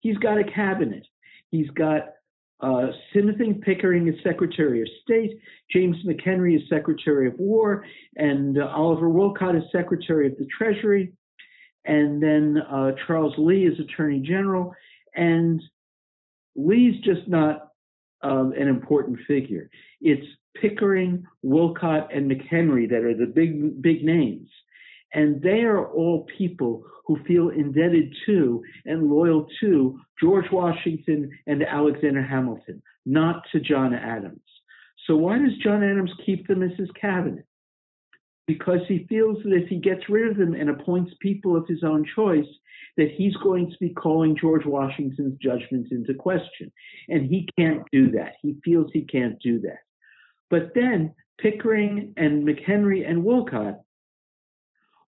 He's got a cabinet. He's got uh, Pickering is Secretary of State, James McHenry is Secretary of War, and uh, Oliver Wolcott is Secretary of the Treasury, and then uh, Charles Lee is Attorney General, and Lee's just not um, an important figure. It's Pickering, Wolcott, and McHenry that are the big big names. And they are all people who feel indebted to and loyal to George Washington and Alexander Hamilton, not to John Adams. So why does John Adams keep them as his cabinet? Because he feels that if he gets rid of them and appoints people of his own choice, that he's going to be calling George Washington's judgment into question. And he can't do that. He feels he can't do that. But then Pickering and McHenry and Wolcott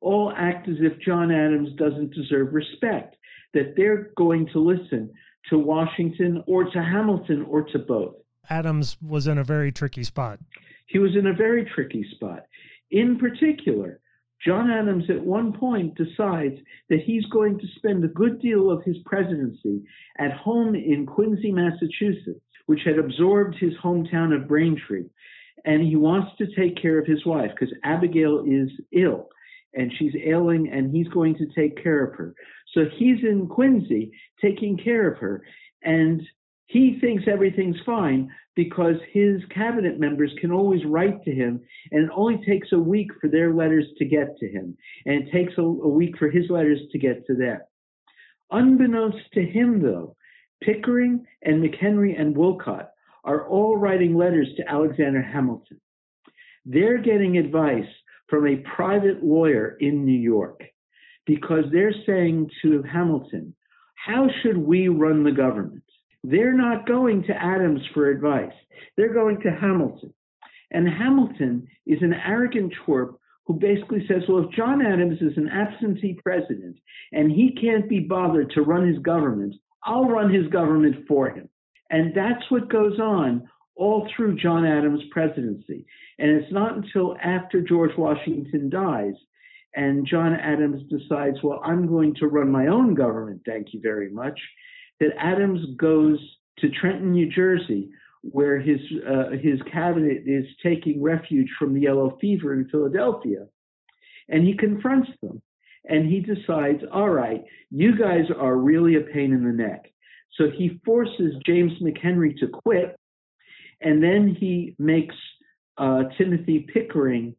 all act as if John Adams doesn't deserve respect, that they're going to listen to Washington or to Hamilton or to both. Adams was in a very tricky spot. He was in a very tricky spot. In particular, John Adams at one point decides that he's going to spend a good deal of his presidency at home in Quincy, Massachusetts, which had absorbed his hometown of Braintree. And he wants to take care of his wife because Abigail is ill and she's ailing and he's going to take care of her. So he's in Quincy taking care of her and he thinks everything's fine because his cabinet members can always write to him and it only takes a week for their letters to get to him and it takes a, a week for his letters to get to them. Unbeknownst to him though, Pickering and McHenry and Wolcott are all writing letters to Alexander Hamilton. They're getting advice from a private lawyer in New York because they're saying to Hamilton, how should we run the government? they're not going to Adams for advice. They're going to Hamilton. And Hamilton is an arrogant twerp who basically says, well, if John Adams is an absentee president and he can't be bothered to run his government, I'll run his government for him. And that's what goes on all through John Adams' presidency. And it's not until after George Washington dies and John Adams decides, well, I'm going to run my own government, thank you very much, that Adams goes to Trenton, New Jersey, where his uh, his cabinet is taking refuge from the yellow fever in Philadelphia, and he confronts them, and he decides, all right, you guys are really a pain in the neck. So he forces James McHenry to quit, and then he makes uh, Timothy Pickering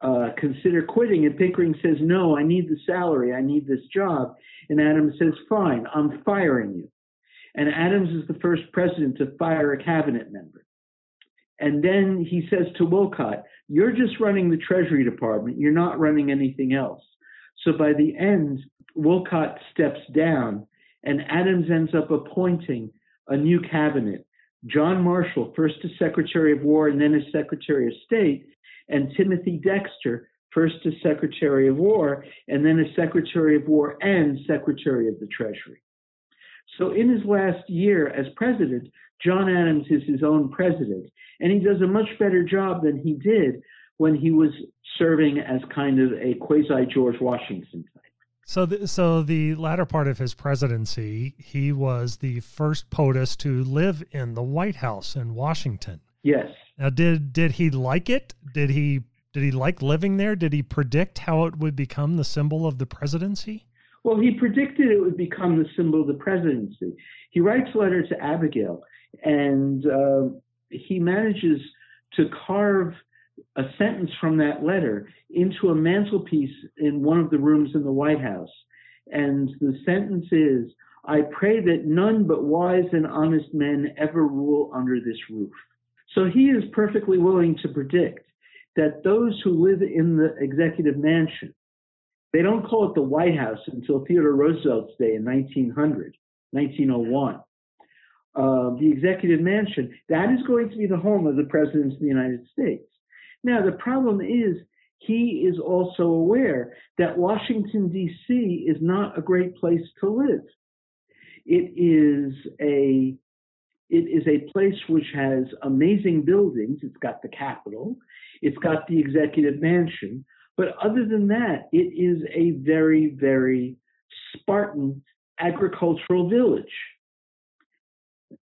uh, consider quitting. And Pickering says, No, I need the salary. I need this job. And Adams says, Fine, I'm firing you. And Adams is the first president to fire a cabinet member. And then he says to Wolcott, You're just running the Treasury Department. You're not running anything else. So by the end, Wolcott steps down, and Adams ends up appointing a new cabinet. John Marshall, first as Secretary of War and then as Secretary of State, and Timothy Dexter, first as Secretary of War and then as Secretary of War and Secretary of the Treasury. So in his last year as president, John Adams is his own president, and he does a much better job than he did when he was serving as kind of a quasi George Washington type. So, the, so the latter part of his presidency, he was the first POTUS to live in the White House in Washington. Yes. Now, did did he like it? Did he did he like living there? Did he predict how it would become the symbol of the presidency? Well, he predicted it would become the symbol of the presidency. He writes a letter to Abigail, and uh, he manages to carve a sentence from that letter into a mantelpiece in one of the rooms in the White House. And the sentence is, I pray that none but wise and honest men ever rule under this roof. So he is perfectly willing to predict that those who live in the executive mansion they don't call it the White House until Theodore Roosevelt's day in 1900, 1901. Uh, the executive mansion, that is going to be the home of the presidents of the United States. Now, the problem is he is also aware that Washington, D.C. is not a great place to live. It is a it is a place which has amazing buildings. It's got the Capitol, it's got the executive mansion, but other than that, it is a very, very Spartan agricultural village.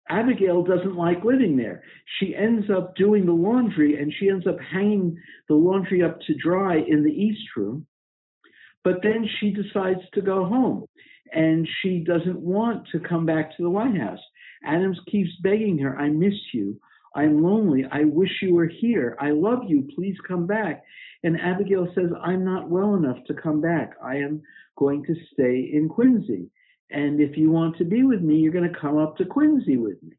Abigail doesn't like living there. She ends up doing the laundry and she ends up hanging the laundry up to dry in the East Room. But then she decides to go home and she doesn't want to come back to the White House. Adams keeps begging her, I miss you. I'm lonely. I wish you were here. I love you. Please come back. And Abigail says, I'm not well enough to come back. I am going to stay in Quincy. And if you want to be with me, you're going to come up to Quincy with me.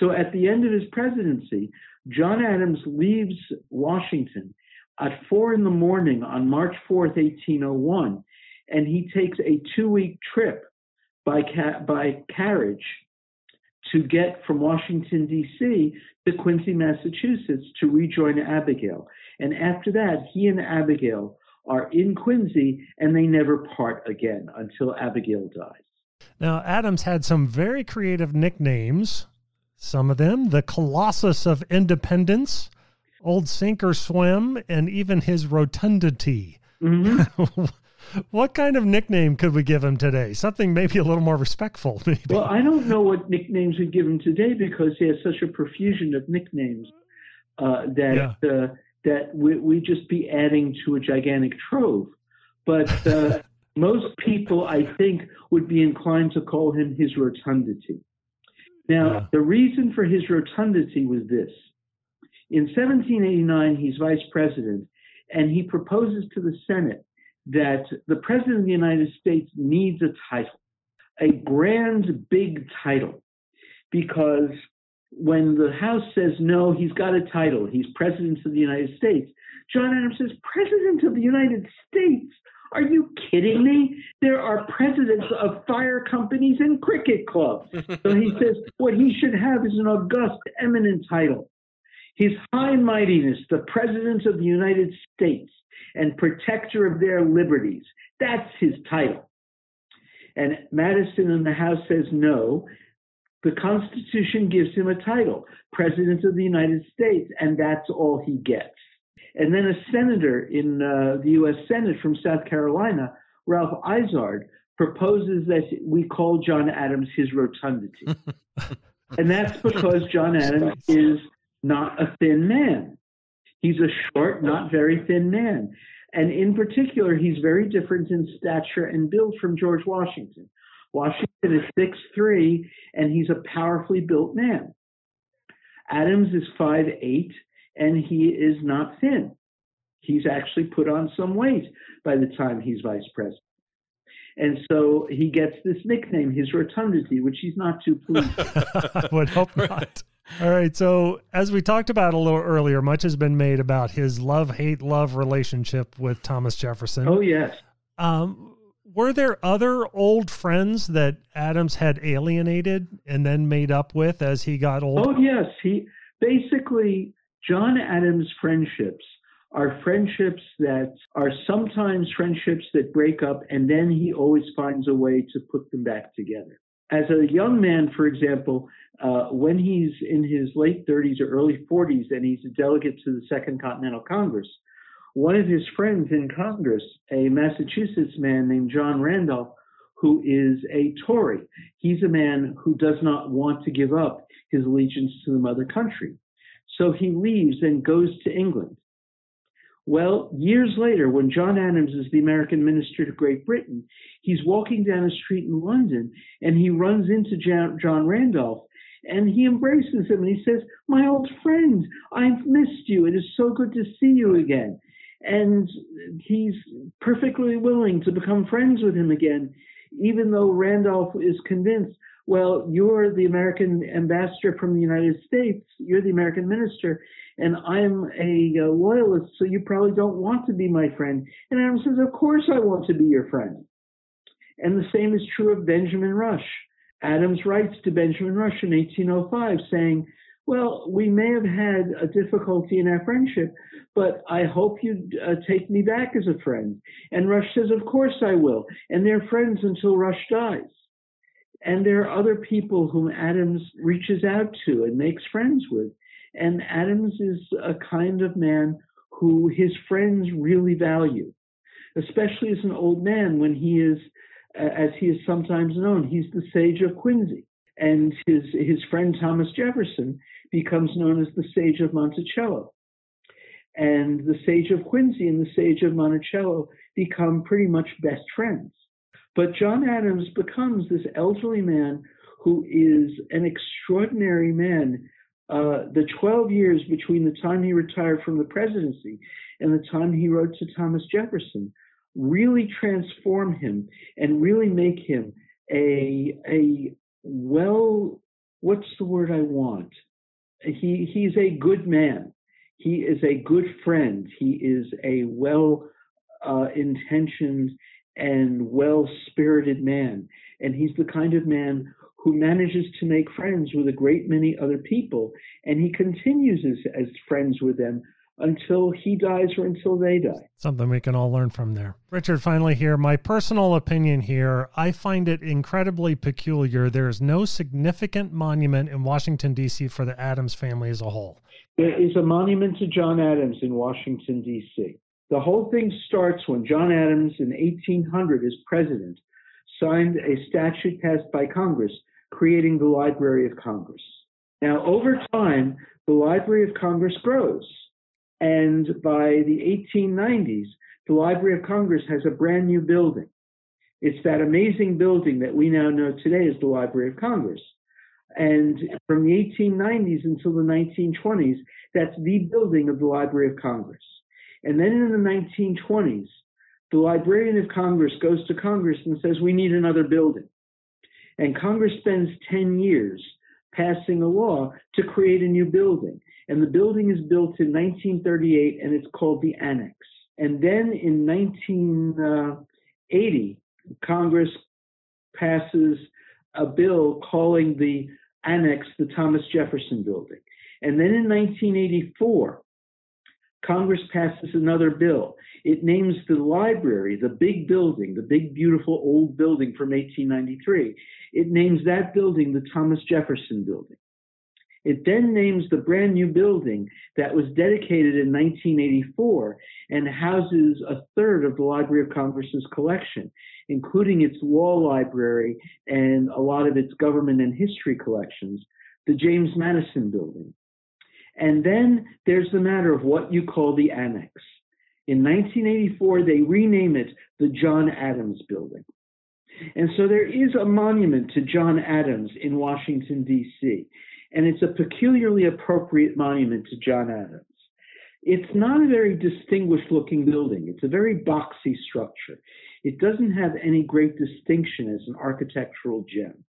So at the end of his presidency, John Adams leaves Washington at four in the morning on March 4th, 1801, and he takes a two week trip by, ca- by carriage to get from Washington, D.C. to Quincy, Massachusetts to rejoin Abigail. And after that, he and Abigail are in Quincy and they never part again until Abigail dies. Now, Adams had some very creative nicknames. Some of them, the Colossus of Independence, Old Sink or Swim, and even his Rotundity. Mm-hmm. what kind of nickname could we give him today? Something maybe a little more respectful. Maybe. Well, I don't know what nicknames we give him today because he has such a profusion of nicknames uh, that yeah. uh, that we, we just be adding to a gigantic trove. But uh, most people, I think, would be inclined to call him his rotundity. Now, yeah. the reason for his rotundity was this. In 1789, he's vice president, and he proposes to the Senate that the President of the United States needs a title, a grand, big title, because when the House says no, he's got a title. He's President of the United States. John Adams says, President of the United States? Are you kidding me? There are presidents of fire companies and cricket clubs. So he says what he should have is an august, eminent title. His High Mightiness, the President of the United States and Protector of their liberties. That's his title. And Madison in the House says no. The Constitution gives him a title, President of the United States, and that's all he gets. And then a senator in uh, the U.S. Senate from South Carolina, Ralph Izard, proposes that we call John Adams his rotundity. and that's because John Adams is not a thin man. He's a short, not very thin man. And in particular, he's very different in stature and build from George Washington. Washington is 6'3, and he's a powerfully built man. Adams is 5'8, and he is not thin. He's actually put on some weight by the time he's vice president. And so he gets this nickname, his rotundity, which he's not too pleased. I would hope not. All right. So, as we talked about a little earlier, much has been made about his love hate love relationship with Thomas Jefferson. Oh, yes. Um, were there other old friends that Adams had alienated and then made up with as he got older? Oh, yes. He basically, John Adams' friendships are friendships that are sometimes friendships that break up, and then he always finds a way to put them back together. As a young man, for example, uh, when he's in his late 30s or early 40s and he's a delegate to the Second Continental Congress, one of his friends in Congress, a Massachusetts man named John Randolph, who is a Tory, he's a man who does not want to give up his allegiance to the mother country. So he leaves and goes to England. Well, years later, when John Adams is the American minister to Great Britain, he's walking down a street in London and he runs into John Randolph and he embraces him and he says, My old friend, I've missed you. It is so good to see you again. And he's perfectly willing to become friends with him again, even though Randolph is convinced well, you're the American ambassador from the United States, you're the American minister, and I'm a, a loyalist, so you probably don't want to be my friend. And Adams says, Of course I want to be your friend. And the same is true of Benjamin Rush. Adams writes to Benjamin Rush in 1805 saying, Well, we may have had a difficulty in our friendship, but I hope you uh, take me back as a friend. And Rush says, Of course I will. And they're friends until Rush dies. And there are other people whom Adams reaches out to and makes friends with. And Adams is a kind of man who his friends really value, especially as an old man when he is, as he is sometimes known, he's the sage of Quincy. And his, his friend Thomas Jefferson becomes known as the sage of Monticello. And the sage of Quincy and the sage of Monticello become pretty much best friends. But John Adams becomes this elderly man who is an extraordinary man. Uh, the 12 years between the time he retired from the presidency and the time he wrote to Thomas Jefferson really transform him and really make him a, a well, what's the word I want? He, he's a good man. He is a good friend. He is a well uh, intentioned and well spirited man. And he's the kind of man who manages to make friends with a great many other people. And he continues as, as friends with them until he dies or until they die. Something we can all learn from there. Richard, finally, here, my personal opinion here I find it incredibly peculiar. There is no significant monument in Washington, D.C. for the Adams family as a whole. There is a monument to John Adams in Washington, D.C. The whole thing starts when John Adams in 1800 as president signed a statute passed by Congress creating the Library of Congress. Now, over time, the Library of Congress grows. And by the 1890s, the Library of Congress has a brand new building. It's that amazing building that we now know today as the Library of Congress. And from the 1890s until the 1920s, that's the building of the Library of Congress. And then in the 1920s, the Librarian of Congress goes to Congress and says, We need another building. And Congress spends 10 years passing a law to create a new building. And the building is built in 1938 and it's called the Annex. And then in 1980, Congress passes a bill calling the annex the Thomas Jefferson Building. And then in 1984, Congress passes another bill. It names the library, the big building, the big, beautiful old building from 1893. It names that building the Thomas Jefferson Building. It then names the brand new building that was dedicated in 1984 and houses a third of the Library of Congress's collection, including its law library and a lot of its government and history collections, the James Madison Building. And then there's the matter of what you call the annex. In 1984, they rename it the John Adams Building. And so there is a monument to John Adams in Washington, D.C and it's a peculiarly appropriate monument to John Adams. It's not a very distinguished looking building. It's a very boxy structure. It doesn't have any great distinction as an architectural gem.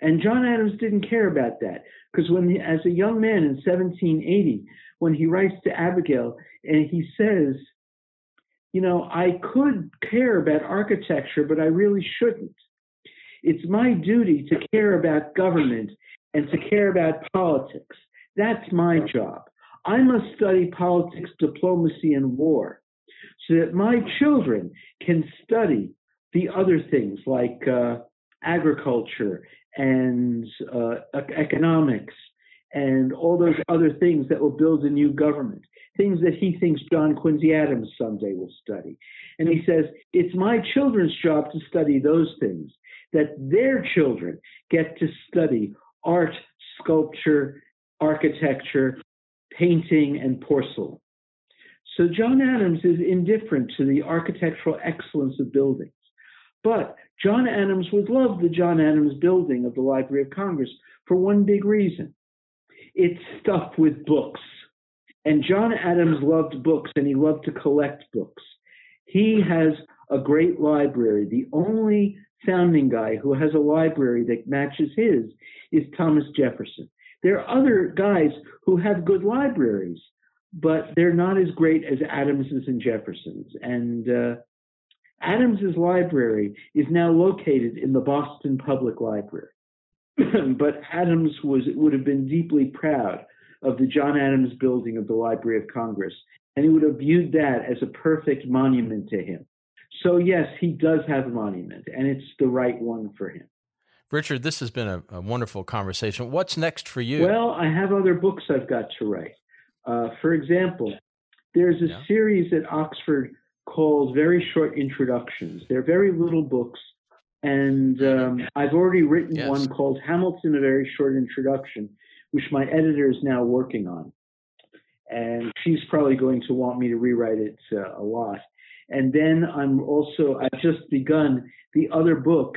And John Adams didn't care about that because when, he, as a young man in 1780, when he writes to Abigail and he says, you know, I could care about architecture, but I really shouldn't. It's my duty to care about government and to care about politics. That's my job. I must study politics, diplomacy, and war so that my children can study the other things like uh, agriculture and uh, economics and all those other things that will build a new government, things that he thinks John Quincy Adams someday will study. And he says, it's my children's job to study those things, that their children get to study art, sculpture, architecture, painting, and porcelain. So John Adams is indifferent to the architectural excellence of buildings. But John Adams would love the John Adams building of the Library of Congress for one big reason. It's stuffed with books. And John Adams loved books and he loved to collect books. He has a great library. The only founding guy who has a library that matches his is Thomas Jefferson. There are other guys who have good libraries, but they're not as great as Adams's and Jefferson's. And uh, Adams's library is now located in the Boston Public Library. but Adams was would have been deeply proud of the John Adams building of the Library of Congress, and he would have viewed that as a perfect monument to him. So, yes, he does have a monument, and it's the right one for him. Richard, this has been a, a wonderful conversation. What's next for you? Well, I have other books I've got to write. Uh, for example, there's a yeah. series at Oxford called Very Short Introductions. They're very little books, and um, I've already written yes. one called Hamilton, A Very Short Introduction, which my editor is now working on. And she's probably going to want me to rewrite it uh, a lot. And then I'm also I've just begun the other book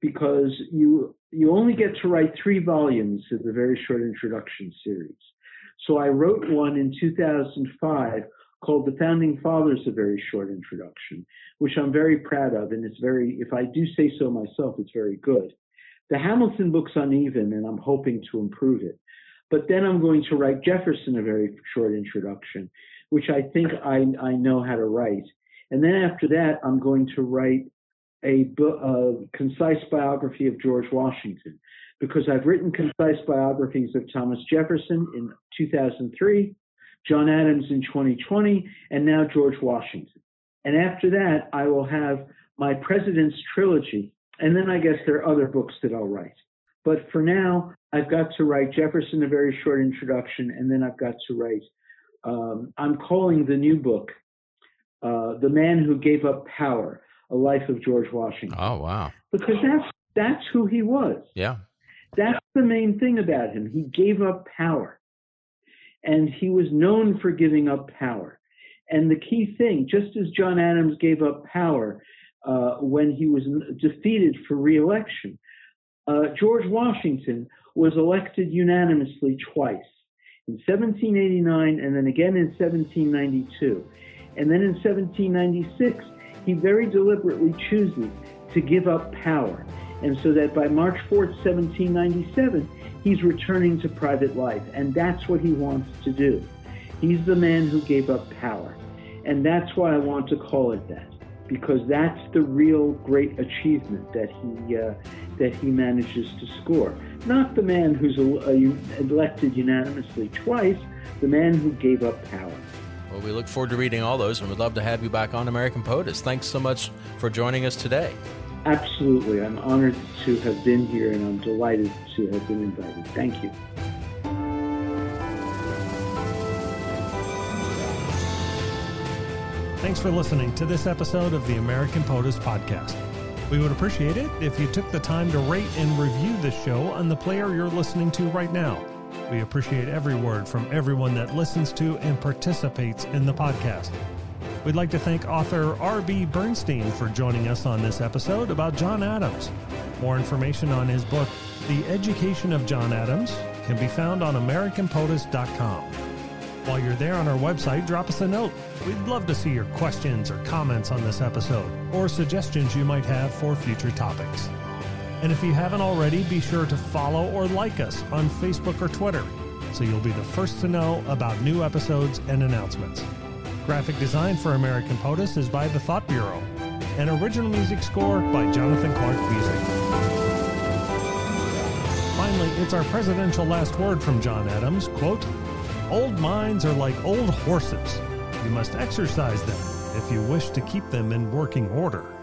because you you only get to write three volumes of the very short introduction series. So I wrote one in 2005 called The Founding Fathers, a very short introduction, which I'm very proud of, and it's very, if I do say so myself, it's very good. The Hamilton book's uneven, and I'm hoping to improve it. But then I'm going to write Jefferson, a very short introduction, which I think I, I know how to write. And then after that, I'm going to write a, a concise biography of George Washington because I've written concise biographies of Thomas Jefferson in 2003, John Adams in 2020, and now George Washington. And after that, I will have my President's Trilogy, and then I guess there are other books that I'll write. But for now, I've got to write Jefferson, a very short introduction, and then I've got to write, um, I'm calling the new book uh, the Man Who Gave Up Power, A Life of George Washington. Oh, wow. Because that's, that's who he was. Yeah. That's the main thing about him. He gave up power. And he was known for giving up power. And the key thing, just as John Adams gave up power uh, when he was defeated for reelection, uh, George Washington was elected unanimously twice in 1789 and then again in 1792. And then in 1796, he very deliberately chooses to give up power. And so that by March 4th, 1797, he's returning to private life. And that's what he wants to do. He's the man who gave up power. And that's why I want to call it that, because that's the real great achievement that he uh, that he manages to score. Not the man who's elected unanimously twice, the man who gave up power. Well, we look forward to reading all those, and we'd love to have you back on American POTUS. Thanks so much for joining us today. Absolutely. I'm honored to have been here, and I'm delighted to have been invited. Thank you. Thanks for listening to this episode of the American POTUS Podcast. We would appreciate it if you took the time to rate and review the show on the player you're listening to right now. We appreciate every word from everyone that listens to and participates in the podcast. We'd like to thank author R.B. Bernstein for joining us on this episode about John Adams. More information on his book, The Education of John Adams, can be found on AmericanPOTUS.com. While you're there on our website, drop us a note. We'd love to see your questions or comments on this episode, or suggestions you might have for future topics. And if you haven't already, be sure to follow or like us on Facebook or Twitter so you'll be the first to know about new episodes and announcements. Graphic design for American POTUS is by the Thought Bureau, and original music score by Jonathan Clark Music. Finally, it's our presidential last word from John Adams, quote, Old minds are like old horses. You must exercise them if you wish to keep them in working order.